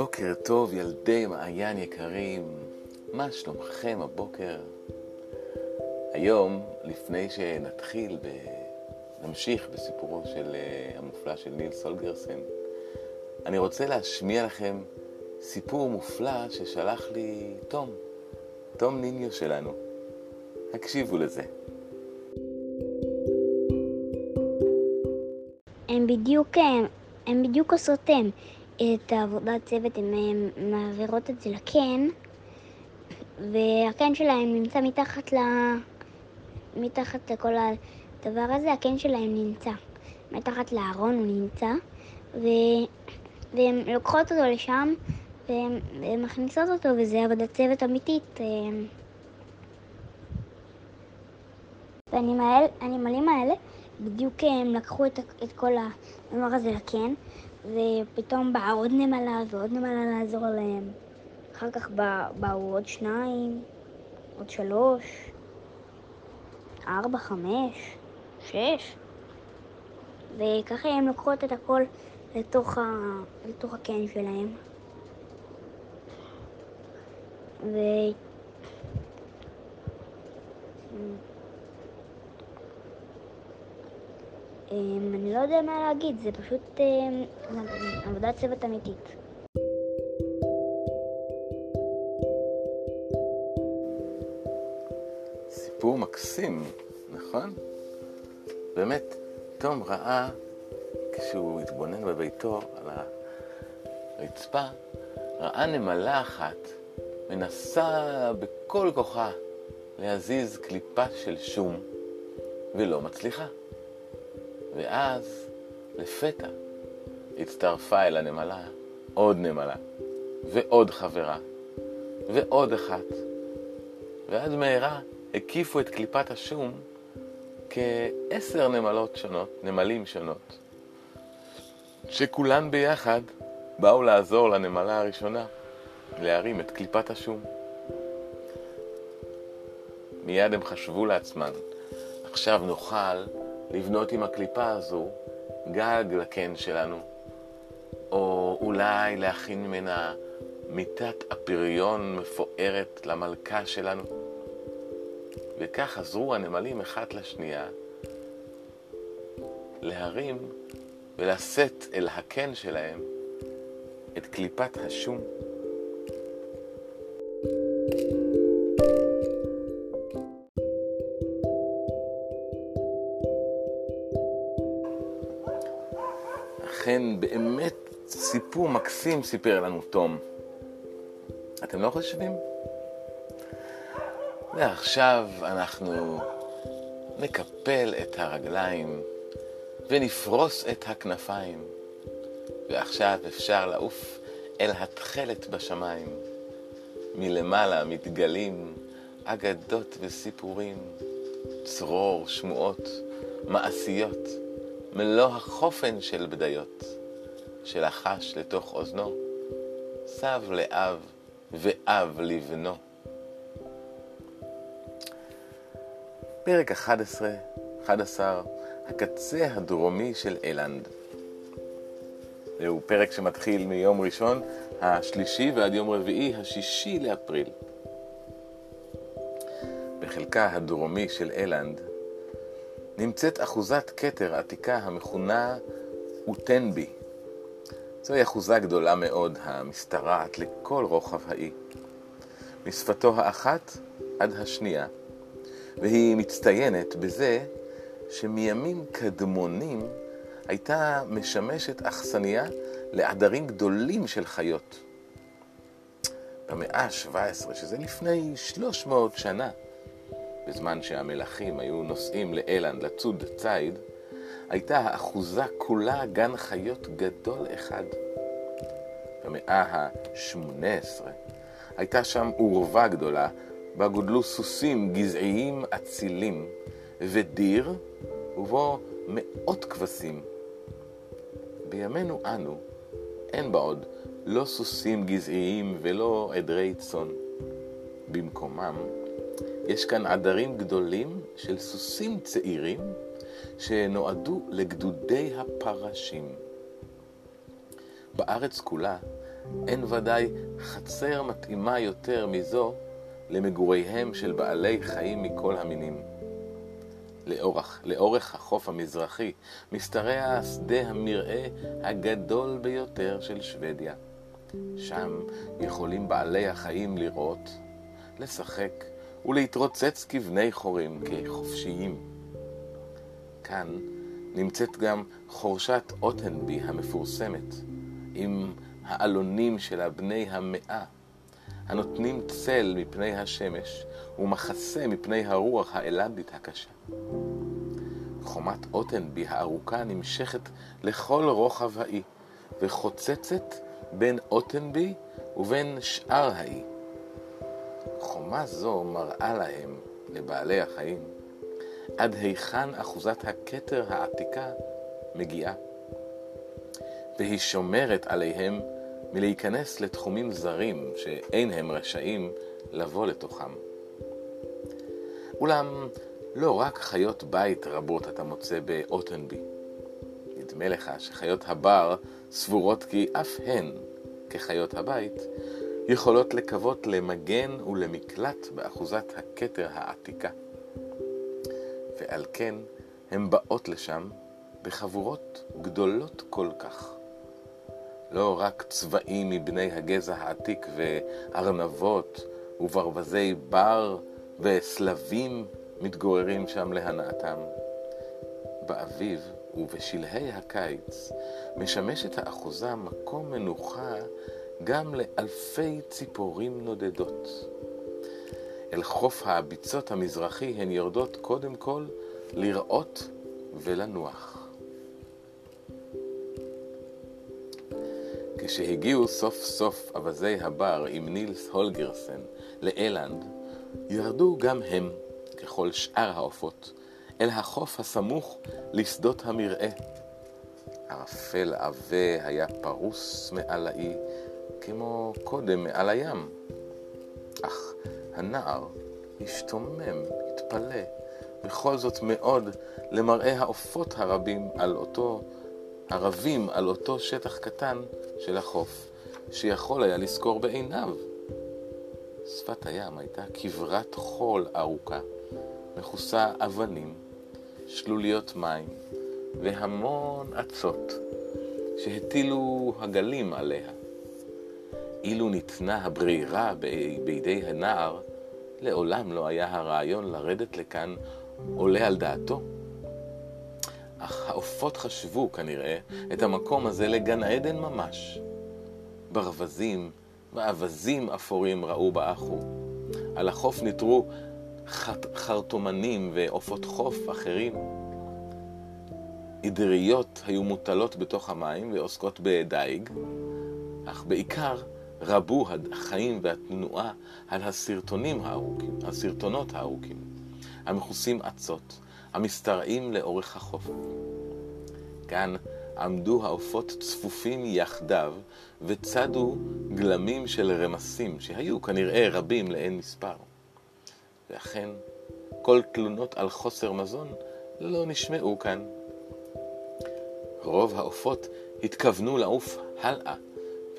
בוקר טוב, ילדי מעיין יקרים, מה שלומכם הבוקר? היום, לפני שנתחיל, ב... נמשיך בסיפורו של uh, המופלא של ניל סולגרסן, אני רוצה להשמיע לכם סיפור מופלא ששלח לי תום, תום ניניו שלנו. הקשיבו לזה. הם בדיוק, הם, הם בדיוק עושות הם, את העבודת צוות, הן מעבירות את זה לקן, והקן שלהם נמצא מתחת, ל... מתחת לכל הדבר הזה, הקן שלהם נמצא. מתחת לארון הוא נמצא, ו... והן לוקחות אותו לשם, והן מכניסות אותו, וזה עבודת צוות אמיתית. והנמלים האלה, בדיוק הם לקחו את, את כל הדבר הזה לקן, ופתאום באה עוד נמלה ועוד נמלה לעזור להם. אחר כך באו עוד שניים, עוד שלוש, ארבע, חמש, שש, וככה הם לוקחות את הכל לתוך, ה... לתוך הקן שלהם. ו... אני לא יודע מה להגיד, זה פשוט אמ, עבודת צוות אמיתית. סיפור מקסים, נכון? באמת, תום ראה, כשהוא התבונן בביתו על הרצפה, ראה נמלה אחת מנסה בכל כוחה להזיז קליפה של שום, ולא מצליחה. ואז, לפתע, הצטרפה אל הנמלה עוד נמלה, ועוד חברה, ועוד אחת. ועד מהרה הקיפו את קליפת השום כעשר נמלות שונות, נמלים שונות, שכולן ביחד באו לעזור לנמלה הראשונה להרים את קליפת השום. מיד הם חשבו לעצמם, עכשיו נוכל לבנות עם הקליפה הזו גג לקן שלנו, או אולי להכין ממנה מיטת הפריון מפוארת למלכה שלנו. וכך עזרו הנמלים אחת לשנייה להרים ולשאת אל הקן שלהם את קליפת השום. אכן באמת סיפור מקסים סיפר לנו תום. אתם לא חושבים? ועכשיו אנחנו נקפל את הרגליים ונפרוס את הכנפיים. ועכשיו אפשר לעוף אל התכלת בשמיים. מלמעלה מתגלים אגדות וסיפורים, צרור, שמועות, מעשיות. מלוא החופן של בדיות, שלחש לתוך אוזנו, סב לאב ואב לבנו. פרק 11, 11, הקצה הדרומי של אילנד. זהו פרק שמתחיל מיום ראשון השלישי ועד יום רביעי השישי לאפריל. בחלקה הדרומי של אילנד נמצאת אחוזת כתר עתיקה המכונה אוטנבי. זוהי אחוזה גדולה מאוד המשתרעת לכל רוחב האי. משפתו האחת עד השנייה, והיא מצטיינת בזה שמימים קדמונים הייתה משמשת אכסניה לעדרים גדולים של חיות. במאה ה-17, שזה לפני 300 שנה, בזמן שהמלכים היו נוסעים לאלנד לצוד ציד, הייתה האחוזה כולה גן חיות גדול אחד. במאה ה-18 הייתה שם עורבה גדולה, בה גודלו סוסים גזעיים אצילים, ודיר, ובו מאות כבשים. בימינו אנו אין בה עוד לא סוסים גזעיים ולא עדרי צאן. במקומם יש כאן עדרים גדולים של סוסים צעירים שנועדו לגדודי הפרשים. בארץ כולה אין ודאי חצר מתאימה יותר מזו למגוריהם של בעלי חיים מכל המינים. לאורך, לאורך החוף המזרחי משתרע השדה המרעה הגדול ביותר של שוודיה. שם יכולים בעלי החיים לראות, לשחק ולהתרוצץ כבני חורים, כחופשיים. כאן נמצאת גם חורשת אוטנבי המפורסמת, עם העלונים שלה בני המאה, הנותנים צל מפני השמש ומחסה מפני הרוח האלנדית הקשה. חומת אוטנבי הארוכה נמשכת לכל רוחב האי, וחוצצת בין אוטנבי ובין שאר האי. חומה זו מראה להם, לבעלי החיים, עד היכן אחוזת הכתר העתיקה מגיעה, והיא שומרת עליהם מלהיכנס לתחומים זרים שאין הם רשאים לבוא לתוכם. אולם לא רק חיות בית רבות אתה מוצא באוטנבי. נדמה לך שחיות הבר סבורות כי אף הן, כחיות הבית, יכולות לקוות למגן ולמקלט באחוזת הכתר העתיקה. ועל כן הן באות לשם בחבורות גדולות כל כך. לא רק צבעים מבני הגזע העתיק וארנבות וברווזי בר וסלבים מתגוררים שם להנאתם. באביב ובשלהי הקיץ משמשת האחוזה מקום מנוחה גם לאלפי ציפורים נודדות. אל חוף הביצות המזרחי הן יורדות קודם כל לראות ולנוח. כשהגיעו סוף סוף אווזי הבר עם נילס הולגרסן לאלנד, ירדו גם הם, ככל שאר העופות, אל החוף הסמוך לשדות המרעה. ערפל עבה היה פרוס מעל האי, כמו קודם מעל הים. אך הנער השתומם, התפלא, בכל זאת מאוד למראה העופות הרבים על אותו, הרבים על אותו שטח קטן של החוף, שיכול היה לזכור בעיניו. שפת הים הייתה כברת חול ארוכה, מכוסה אבנים, שלוליות מים והמון אצות שהטילו הגלים עליה. אילו ניתנה הברירה בידי הנער, לעולם לא היה הרעיון לרדת לכאן עולה על דעתו. אך העופות חשבו כנראה את המקום הזה לגן עדן ממש. ברווזים ואווזים אפורים ראו באחו. על החוף ניטרו חרטומנים ועופות חוף אחרים. עדריות היו מוטלות בתוך המים ועוסקות בדייג, אך בעיקר רבו החיים והתנועה על הסרטונים הארוכים, הסרטונות הארוכים, המכוסים אצות, המשתרעים לאורך החוף. כאן עמדו העופות צפופים יחדיו וצדו גלמים של רמסים, שהיו כנראה רבים לאין מספר. ואכן, כל תלונות על חוסר מזון לא נשמעו כאן. רוב העופות התכוונו לעוף הלאה,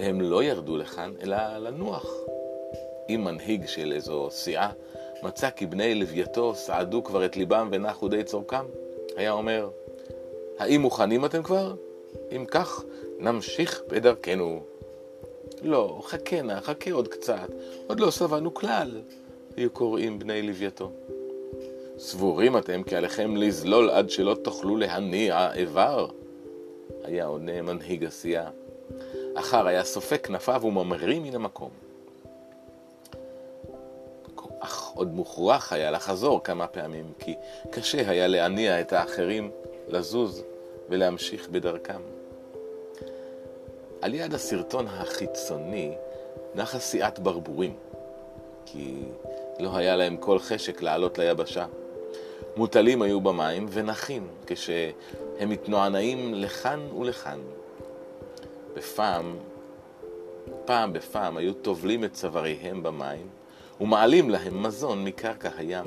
והם לא ירדו לכאן, אלא לנוח. אם מנהיג של איזו סיעה מצא כי בני לוויתו סעדו כבר את ליבם ונחו די צורכם, היה אומר, האם מוכנים אתם כבר? אם כך, נמשיך בדרכנו. לא, חכה נא, חכה עוד קצת, עוד לא שבענו כלל, היו קוראים בני לוויתו. סבורים אתם כי עליכם לזלול עד שלא תוכלו להניע איבר? היה עונה מנהיג הסיעה. אחר היה סופק כנפיו וממריא מן המקום. אך עוד מוכרח היה לחזור כמה פעמים, כי קשה היה להניע את האחרים לזוז ולהמשיך בדרכם. על יד הסרטון החיצוני נחה סיעת ברבורים, כי לא היה להם כל חשק לעלות ליבשה. מוטלים היו במים ונחים כשהם מתנוענעים לכאן ולכאן. בפעם, פעם בפעם היו טובלים את צוואריהם במים ומעלים להם מזון מקרקע הים.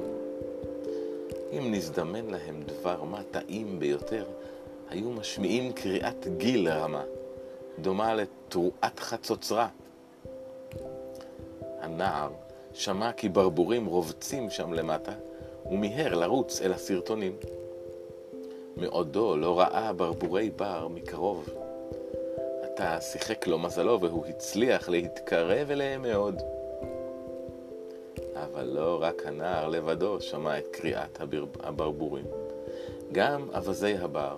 אם נזדמן להם דבר מה טעים ביותר, היו משמיעים קריאת גיל רמה, דומה לתרועת חצוצרה. הנער שמע כי ברבורים רובצים שם למטה, ומיהר לרוץ אל הסרטונים. מעודו לא ראה ברבורי בר מקרוב. עתה שיחק לו מזלו והוא הצליח להתקרב אליהם מאוד. אבל לא רק הנער לבדו שמע את קריאת הברבורים. גם אווזי הבר,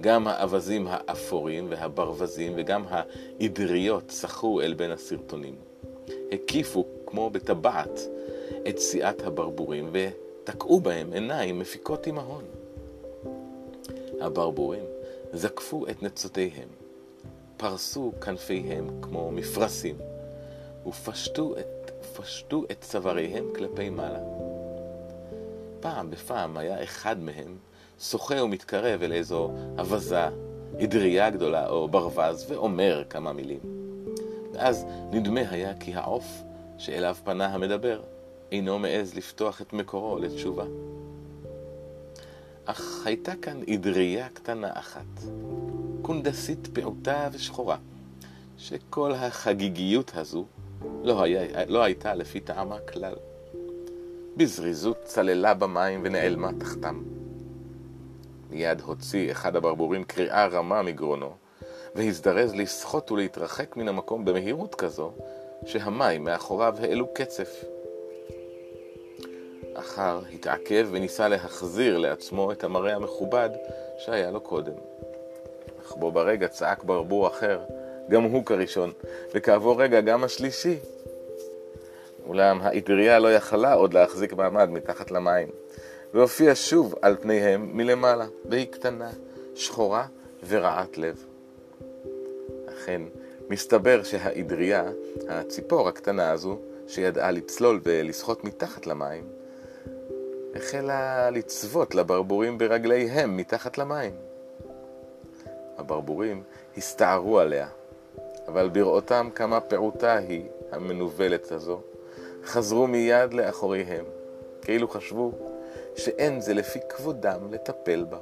גם האווזים האפורים והברווזים וגם העדריות שחו אל בין הסרטונים. הקיפו כמו בטבעת את סיעת הברבורים ותקעו בהם עיניים מפיקות תימהון. הברבורים זקפו את נצותיהם, פרסו כנפיהם כמו מפרשים, ופשטו את, פשטו את צוואריהם כלפי מעלה. פעם בפעם היה אחד מהם שוחה ומתקרב אל איזו אווזה, עדרייה גדולה או ברווז, ואומר כמה מילים. ואז נדמה היה כי העוף שאליו פנה המדבר אינו מעז לפתוח את מקורו לתשובה. אך הייתה כאן עדרייה קטנה אחת, קונדסית פעוטה ושחורה, שכל החגיגיות הזו לא, היה, לא הייתה לפי טעמה כלל. בזריזות צללה במים ונעלמה תחתם. מיד הוציא אחד הברבורים קריאה רמה מגרונו, והזדרז לשחות ולהתרחק מן המקום במהירות כזו, שהמים מאחוריו העלו קצף. אחר התעכב וניסה להחזיר לעצמו את המראה המכובד שהיה לו קודם. אך בו ברגע צעק ברבור אחר, גם הוא כראשון, וכעבור רגע גם השלישי. אולם האטריה לא יכלה עוד להחזיק מעמד מתחת למים, והופיעה שוב על פניהם מלמעלה, והיא קטנה, שחורה ורעת לב. אכן, מסתבר שהעדריה, הציפור הקטנה הזו, שידעה לצלול ולשחות מתחת למים, החלה לצוות לברבורים ברגליהם מתחת למים. הברבורים הסתערו עליה, אבל בראותם כמה פעוטה היא המנוולת הזו, חזרו מיד לאחוריהם, כאילו חשבו שאין זה לפי כבודם לטפל בה.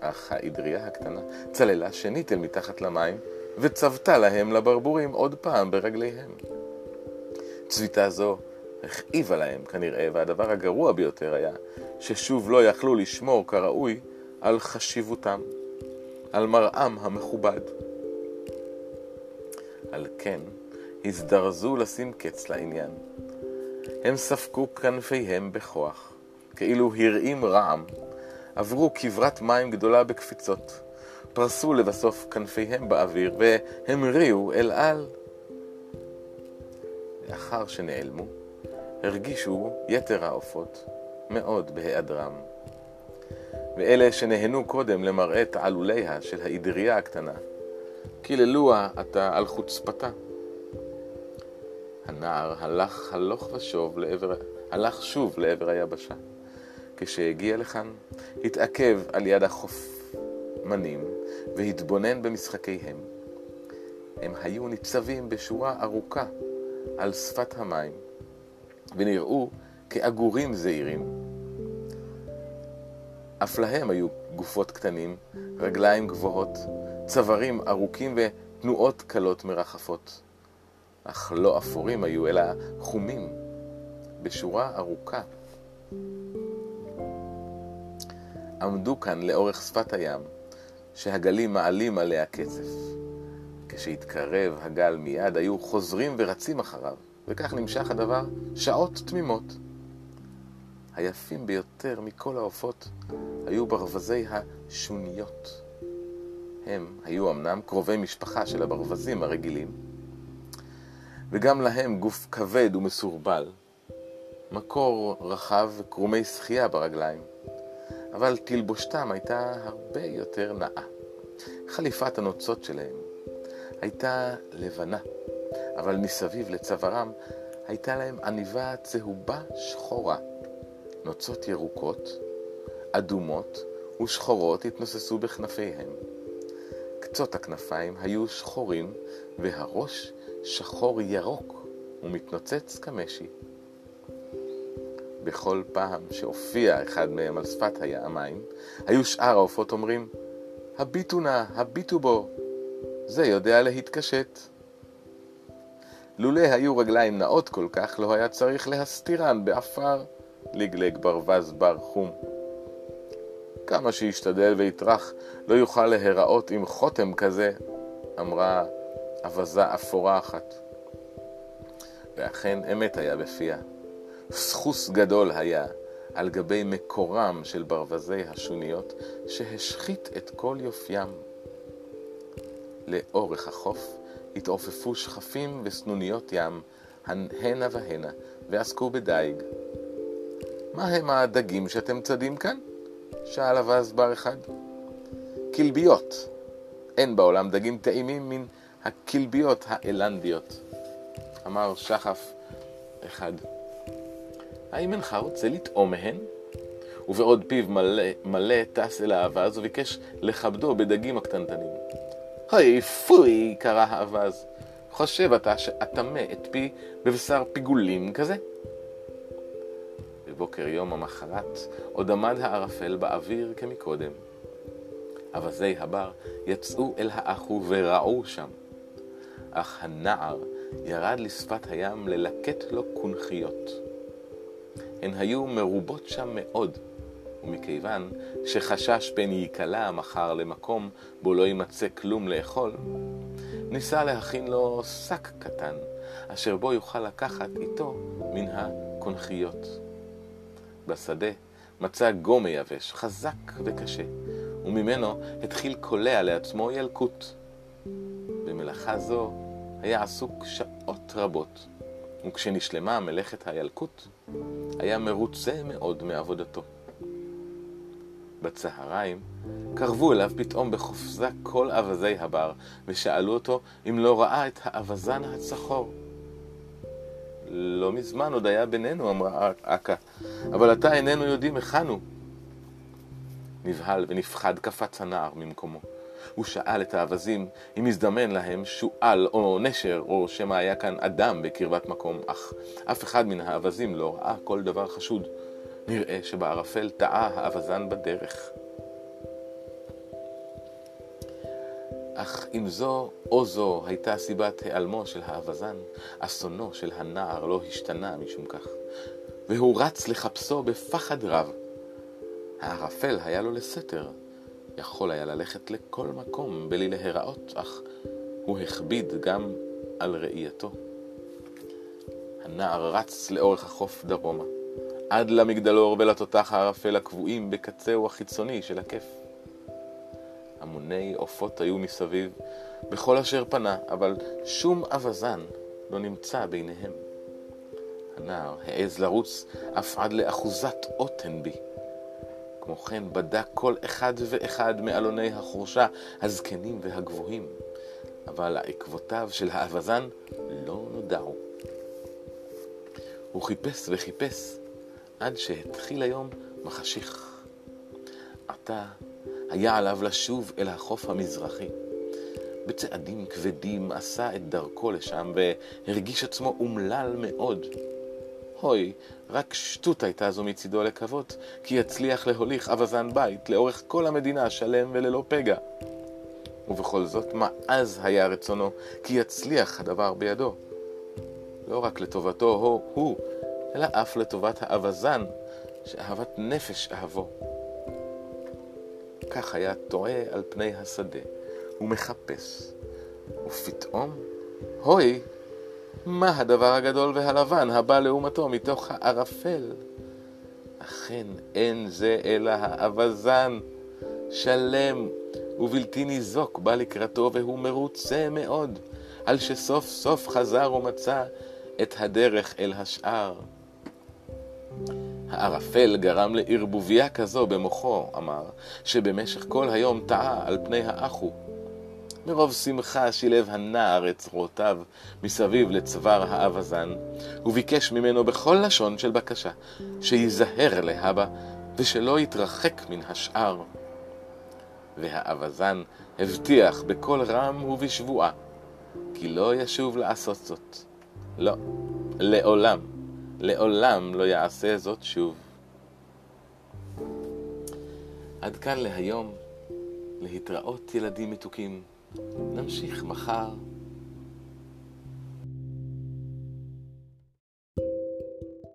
אך העדרייה הקטנה צללה שנית אל מתחת למים, וצבתה להם לברבורים עוד פעם ברגליהם. צביתה זו הכאיבה להם כנראה, והדבר הגרוע ביותר היה ששוב לא יכלו לשמור כראוי על חשיבותם, על מראם המכובד. על כן, הזדרזו לשים קץ לעניין. הם ספקו כנפיהם בכוח, כאילו הרעים רעם, עברו כברת מים גדולה בקפיצות, פרסו לבסוף כנפיהם באוויר והמריאו אל על. לאחר שנעלמו, הרגישו יתר העופות מאוד בהיעדרם. ואלה שנהנו קודם למראה תעלוליה של העדרייה הקטנה, קיללוה עתה על חוצפתה. הנער הלך הלוך ושוב לעבר, הלך שוב לעבר היבשה. כשהגיע לכאן, התעכב על יד החופמנים והתבונן במשחקיהם. הם היו ניצבים בשורה ארוכה על שפת המים, ונראו כעגורים זעירים. אף להם היו גופות קטנים, רגליים גבוהות, צווארים ארוכים ותנועות קלות מרחפות. אך לא אפורים היו, אלא חומים, בשורה ארוכה. עמדו כאן לאורך שפת הים, שהגלים מעלים עליה קצף. כשהתקרב הגל מיד, היו חוזרים ורצים אחריו, וכך נמשך הדבר שעות תמימות. היפים ביותר מכל העופות היו ברווזי השוניות. הם היו אמנם קרובי משפחה של הברווזים הרגילים, וגם להם גוף כבד ומסורבל, מקור רחב וקרומי שחייה ברגליים, אבל תלבושתם הייתה הרבה יותר נאה. חליפת הנוצות שלהם הייתה לבנה, אבל מסביב לצווארם הייתה להם עניבה צהובה שחורה. נוצות ירוקות, אדומות ושחורות התנוססו בכנפיהם. קצות הכנפיים היו שחורים והראש שחור ירוק ומתנוצץ כמשי. בכל פעם שהופיע אחד מהם על שפת המים, היו שאר העופות אומרים, הביטו נא, הביטו בו. זה יודע להתקשט. לולא היו רגליים נאות כל כך, לא היה צריך להסתירן בעפר, לגלג ברווז בר חום. כמה שישתדל ויטרח, לא יוכל להיראות עם חותם כזה, אמרה אווזה אפורה אחת. ואכן אמת היה בפיה. סחוס גדול היה על גבי מקורם של ברווזי השוניות, שהשחית את כל יופיים. לאורך החוף התעופפו שכפים וסנוניות ים, הנה והנה, ועסקו בדייג. מה הם הדגים שאתם צדים כאן? שאל אווז בר אחד. כלביות. אין בעולם דגים טעימים מן הכלביות האלנדיות. אמר שחף אחד. האם אינך רוצה לטעום מהן? ובעוד פיו מלא, מלא טס אל האווז וביקש לכבדו בדגים הקטנטנים. היי פוי, קרא האווז. חושב אתה שאטמא את פי בבשר פיגולים כזה? בבוקר יום המחרת עוד עמד הערפל באוויר כמקודם. אווזי הבר יצאו אל האחו ורעו שם. אך הנער ירד לשפת הים ללקט לו קונכיות. הן היו מרובות שם מאוד, ומכיוון שחשש פן ייקלע מחר למקום בו לא יימצא כלום לאכול, ניסה להכין לו שק קטן, אשר בו יוכל לקחת איתו מן הקונכיות. בשדה מצא גומה יבש, חזק וקשה, וממנו התחיל קולע לעצמו ילקוט. במלאכה זו היה עסוק שעות רבות, וכשנשלמה מלאכת הילקוט, היה מרוצה מאוד מעבודתו. בצהריים קרבו אליו פתאום בחופזה כל אווזי הבר, ושאלו אותו אם לא ראה את האווזן הצחור. לא מזמן עוד היה בינינו, אמרה אכה, אבל עתה איננו יודעים היכן הוא. נבהל ונפחד קפץ הנער ממקומו. הוא שאל את האווזים אם הזדמן להם שועל או נשר, או שמא היה כאן אדם בקרבת מקום, אך אף אחד מן האווזים לא ראה כל דבר חשוד. נראה שבערפל טעה האווזן בדרך. אך אם זו או זו הייתה סיבת היעלמו של האווזן, אסונו של הנער לא השתנה משום כך, והוא רץ לחפשו בפחד רב. הערפל היה לו לסתר, יכול היה ללכת לכל מקום בלי להיראות, אך הוא הכביד גם על ראייתו. הנער רץ לאורך החוף דרומה, עד למגדלור ולתותח הערפל הקבועים בקצהו החיצוני של הכיף. המוני עופות היו מסביב, בכל אשר פנה, אבל שום אווזן לא נמצא ביניהם. הנער העז לרוץ אף עד לאחוזת אוטנבי. כמו כן בדק כל אחד ואחד מאלוני החורשה, הזקנים והגבוהים, אבל עקבותיו של האווזן לא נודעו. הוא חיפש וחיפש עד שהתחיל היום מחשיך. עתה היה עליו לשוב אל החוף המזרחי. בצעדים כבדים עשה את דרכו לשם והרגיש עצמו אומלל מאוד. הוי, רק שטות הייתה זו מצידו לקוות, כי יצליח להוליך אווזן בית לאורך כל המדינה שלם וללא פגע. ובכל זאת, מה אז היה רצונו, כי יצליח הדבר בידו. לא רק לטובתו הוא, הוא אלא אף לטובת האווזן, שאהבת נפש אהבו. כך היה טועה על פני השדה, ומחפש. ופתאום, הוי, מה הדבר הגדול והלבן הבא לעומתו מתוך הערפל? אכן אין זה אלא האווזן, שלם ובלתי ניזוק בא לקראתו, והוא מרוצה מאוד, על שסוף סוף חזר ומצא את הדרך אל השאר. הערפל גרם לערבוביה כזו במוחו, אמר, שבמשך כל היום טעה על פני האחו. מרוב שמחה שילב הנער את זרועותיו מסביב לצוואר האווזן, וביקש ממנו בכל לשון של בקשה, שייזהר להבא, ושלא יתרחק מן השאר. והאווזן הבטיח בקול רם ובשבועה, כי לא ישוב לעשות זאת. לא, לעולם. לעולם לא יעשה זאת שוב. עד כאן להיום, להתראות ילדים מתוקים. נמשיך מחר